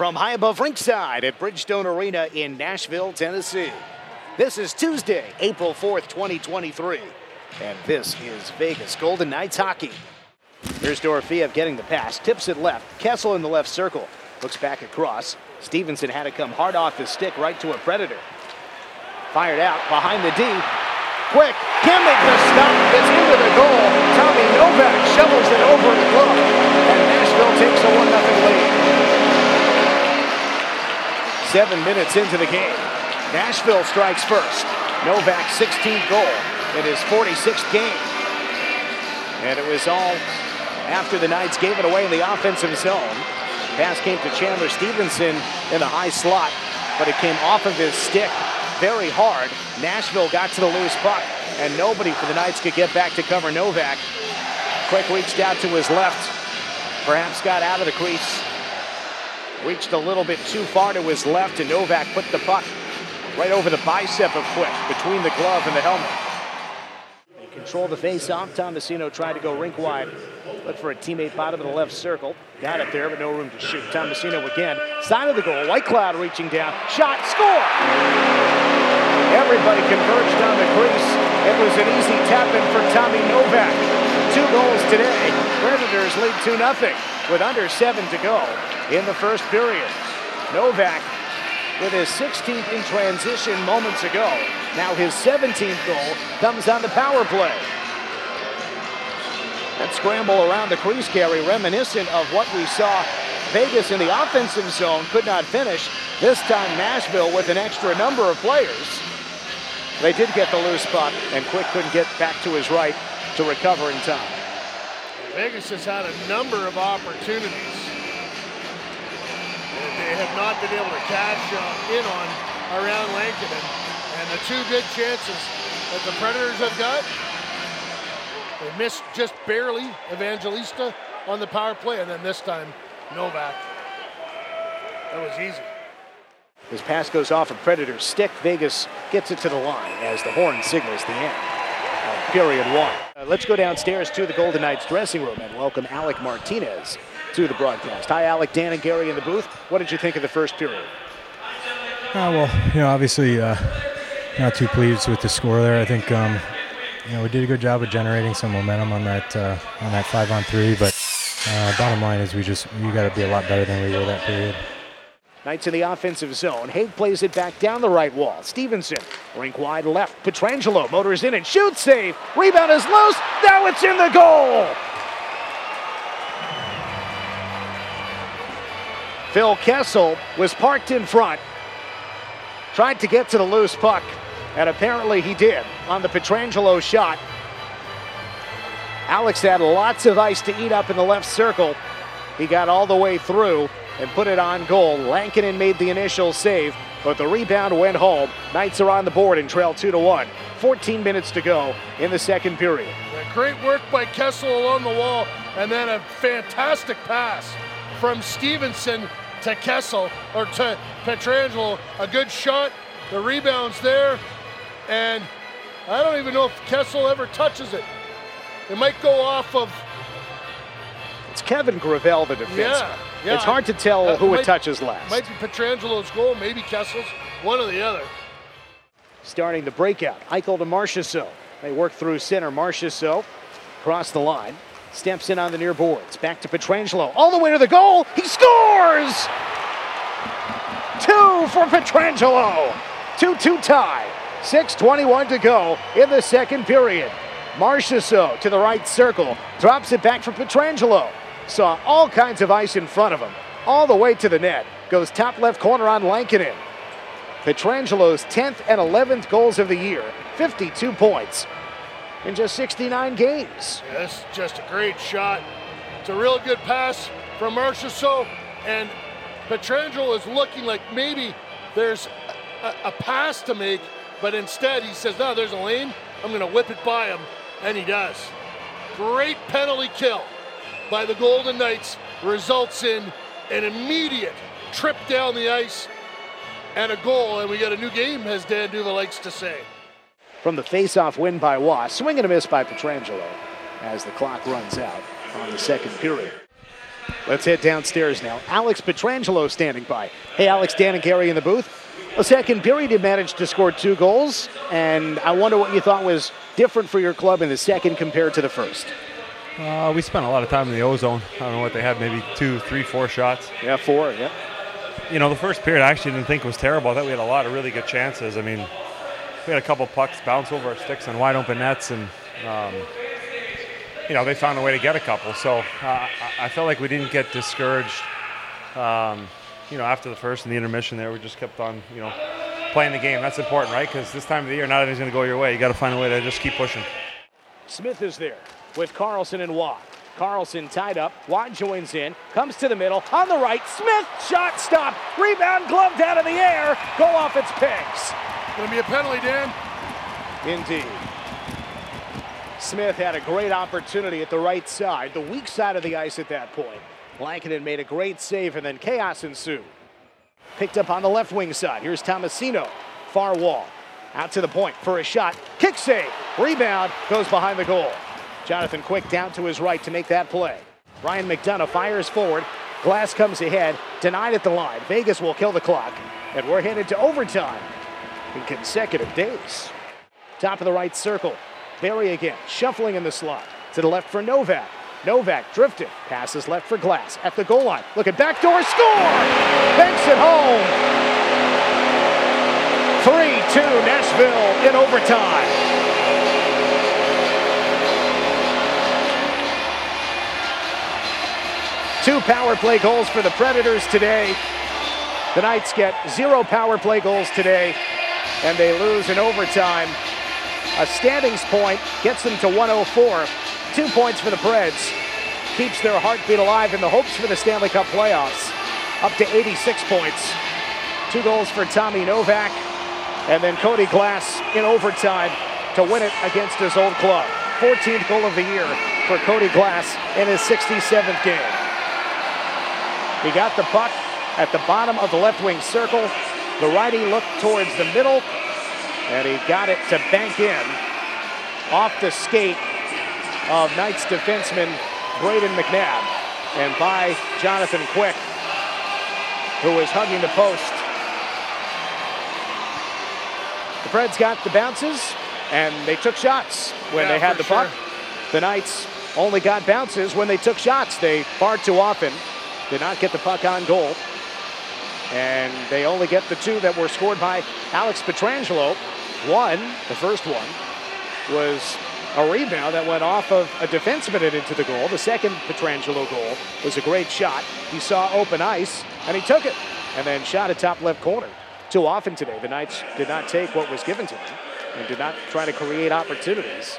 from high above rinkside at Bridgestone Arena in Nashville, Tennessee. This is Tuesday, April 4th, 2023. And this is Vegas Golden Knights hockey. Here's Dorofeyev getting the pass, tips it left. Kessel in the left circle, looks back across. Stephenson had to come hard off the stick right to a Predator. Fired out behind the D. Quick, can't make the stop. It's into the goal. Tommy Novak shovels it over the glove. And Nashville takes a 1 0 lead. Seven minutes into the game. Nashville strikes first. Novak's 16th goal in his 46th game. And it was all after the Knights gave it away in the offensive zone. Pass came to Chandler Stephenson in the high slot, but it came off of his stick very hard. Nashville got to the loose puck, and nobody for the Knights could get back to cover Novak. Quick reached out to his left, perhaps got out of the crease. Reached a little bit too far to his left, and Novak put the puck right over the bicep of Quick, between the glove and the helmet. They control the face-off. Tomasino tried to go rink wide. Look for a teammate bottom of the left circle. Got it there, but no room to shoot. Tomasino again. Side of the goal. Whitecloud reaching down. Shot. Score! Everybody converged on the crease. It was an easy tap-in for Tommy Novak. Two goals today. Predators lead 2-0 with under seven to go in the first period. Novak with his 16th in transition moments ago. Now his 17th goal comes on the power play. That scramble around the crease carry reminiscent of what we saw Vegas in the offensive zone could not finish. This time Nashville with an extra number of players. They did get the loose puck, and Quick couldn't get back to his right to recover in time. Vegas has had a number of opportunities they have not been able to cash uh, in on around Lankinen. And the two good chances that the Predators have got, they missed just barely Evangelista on the power play, and then this time Novak. That was easy. His pass goes off a Predator's stick. Vegas gets it to the line as the horn signals the end. of Period one. Uh, let's go downstairs to the Golden Knights dressing room and welcome Alec Martinez to the broadcast. Hi, Alec, Dan, and Gary in the booth. What did you think of the first period? Uh, well, you know, obviously uh, not too pleased with the score there. I think um, you know we did a good job of generating some momentum on that uh, on that five on three, but uh, bottom line is we just we got to be a lot better than we were that period. Knights in the offensive zone. Hague plays it back down the right wall. Stephenson, rink wide left. Pietrangelo motors in and shoots. safe. Rebound is loose. Now it's in the goal. Phil Kessel was parked in front. Tried to get to the loose puck, and apparently he did on the Pietrangelo shot. Alex had lots of ice to eat up in the left circle. He got all the way through and put it on goal. Lankinen made the initial save, but the rebound went home. Knights are on the board and trail 2 to 1. 14 minutes to go in the second period. Yeah, great work by Kessel along the wall, and then a fantastic pass from Stephenson to Kessel or to Pietrangelo. A good shot. The rebound's there, and I don't even know if Kessel ever touches it. It might go off of. It's Kevin Gravel, the defenseman. Yeah, yeah. It's hard to tell Uh, who might- it touches last. Might be Pietrangelo's goal, maybe Kessel's, one or the other. Starting the breakout. Eichel to Marchessault. They work through center. Marchessault across the line. Steps in on the near boards. Back to Pietrangelo. All the way to the goal. He scores! Two for Pietrangelo. 2 2 tie. 6.21 to go in the second period. Marchessault to the right circle. Drops it back for Pietrangelo. Saw all kinds of ice in front of him. All the way to the net. Goes top left corner on Lankinen. Pietrangelo's 10th and 11th goals of the year, 52 points in just 69 games. Yeah, this is just a great shot. It's a real good pass from Marchessault, and Pietrangelo is looking like maybe there's a, a pass to make, but instead he says, no, there's a lane. I'm going to whip it by him, and he does. Great penalty kill by the Golden Knights results in an immediate trip down the ice and a goal, and we got a new game, as Dan D'Uva likes to say. From the face-off win by Wass, swing and a miss by Pietrangelo as the clock runs out on the second period. Let's head downstairs now. Alex Pietrangelo standing by. Hey, Alex, Dan and Gary in the booth. A second period, you managed to score two goals, and I wonder what you thought was different for your club in the second compared to the first. Uh, we spent a lot of time in the ozone. I don't know what they had, maybe two, three, four shots. Yeah, four, yeah. You know, the first period I actually didn't think was terrible. I thought we had a lot of really good chances. I mean, we had a couple pucks bounce over our sticks on wide open nets, and um, you know they found a way to get a couple. So uh, I felt like we didn't get discouraged. Um, you know, after the first and the intermission, there we just kept on, you know, playing the game. That's important, right? Because this time of the year, not everything's going to go your way. You got to find a way to just keep pushing. Smith is there with Karlsson and Watt. Karlsson tied up. Watt joins in, comes to the middle. On the right, Smith, shot stop. Rebound gloved out of the air. Go off its pegs. Going to be a penalty, Dan. Indeed. Smith had a great opportunity at the right side, the weak side of the ice at that point. Lankinen made a great save, and then chaos ensued. Picked up on the left wing side. Here's Tomasino. Far wall. Out to the point for a shot. Kick save. Rebound goes behind the goal. Jonathan Quick down to his right to make that play. Ryan McDonagh fires forward. Glass comes ahead. Denied at the line. Vegas will kill the clock. And we're headed to overtime in consecutive days. Top of the right circle. Barrie again, shuffling in the slot. To the left for Novak. Novak drifted, passes left for Glass at the goal line. Look at backdoor score! Banks it home. 3 2 Nashville in overtime. Two power play goals for the Predators today. The Knights get zero power play goals today, and they lose in overtime. A standings point gets them to 104. Two points for the Preds. Keeps their heartbeat alive in the hopes for the Stanley Cup playoffs. Up to 86 points. Two goals for Tommy Novak. And then Cody Glass in overtime to win it against his old club. 14th goal of the year for Cody Glass in his 67th game. He got the puck at the bottom of the left wing circle. The righty looked towards the middle, and he got it to bank in off the skate of Knights defenseman Brayden McNabb and by Jonathan Quick, who was hugging the post. The Preds got the bounces and they took shots when Yeah, they had the puck. sure. The Knights only got bounces when they took shots. They far too often did not get the puck on goal. And they only get the two that were scored by Alex Pietrangelo. One, the first one, was a rebound that went off of a defenseman and into the goal. The second Pietrangelo goal was a great shot. He saw open ice and he took it and then shot a top left corner. Too often today, the Knights did not take what was given to them and did not try to create opportunities.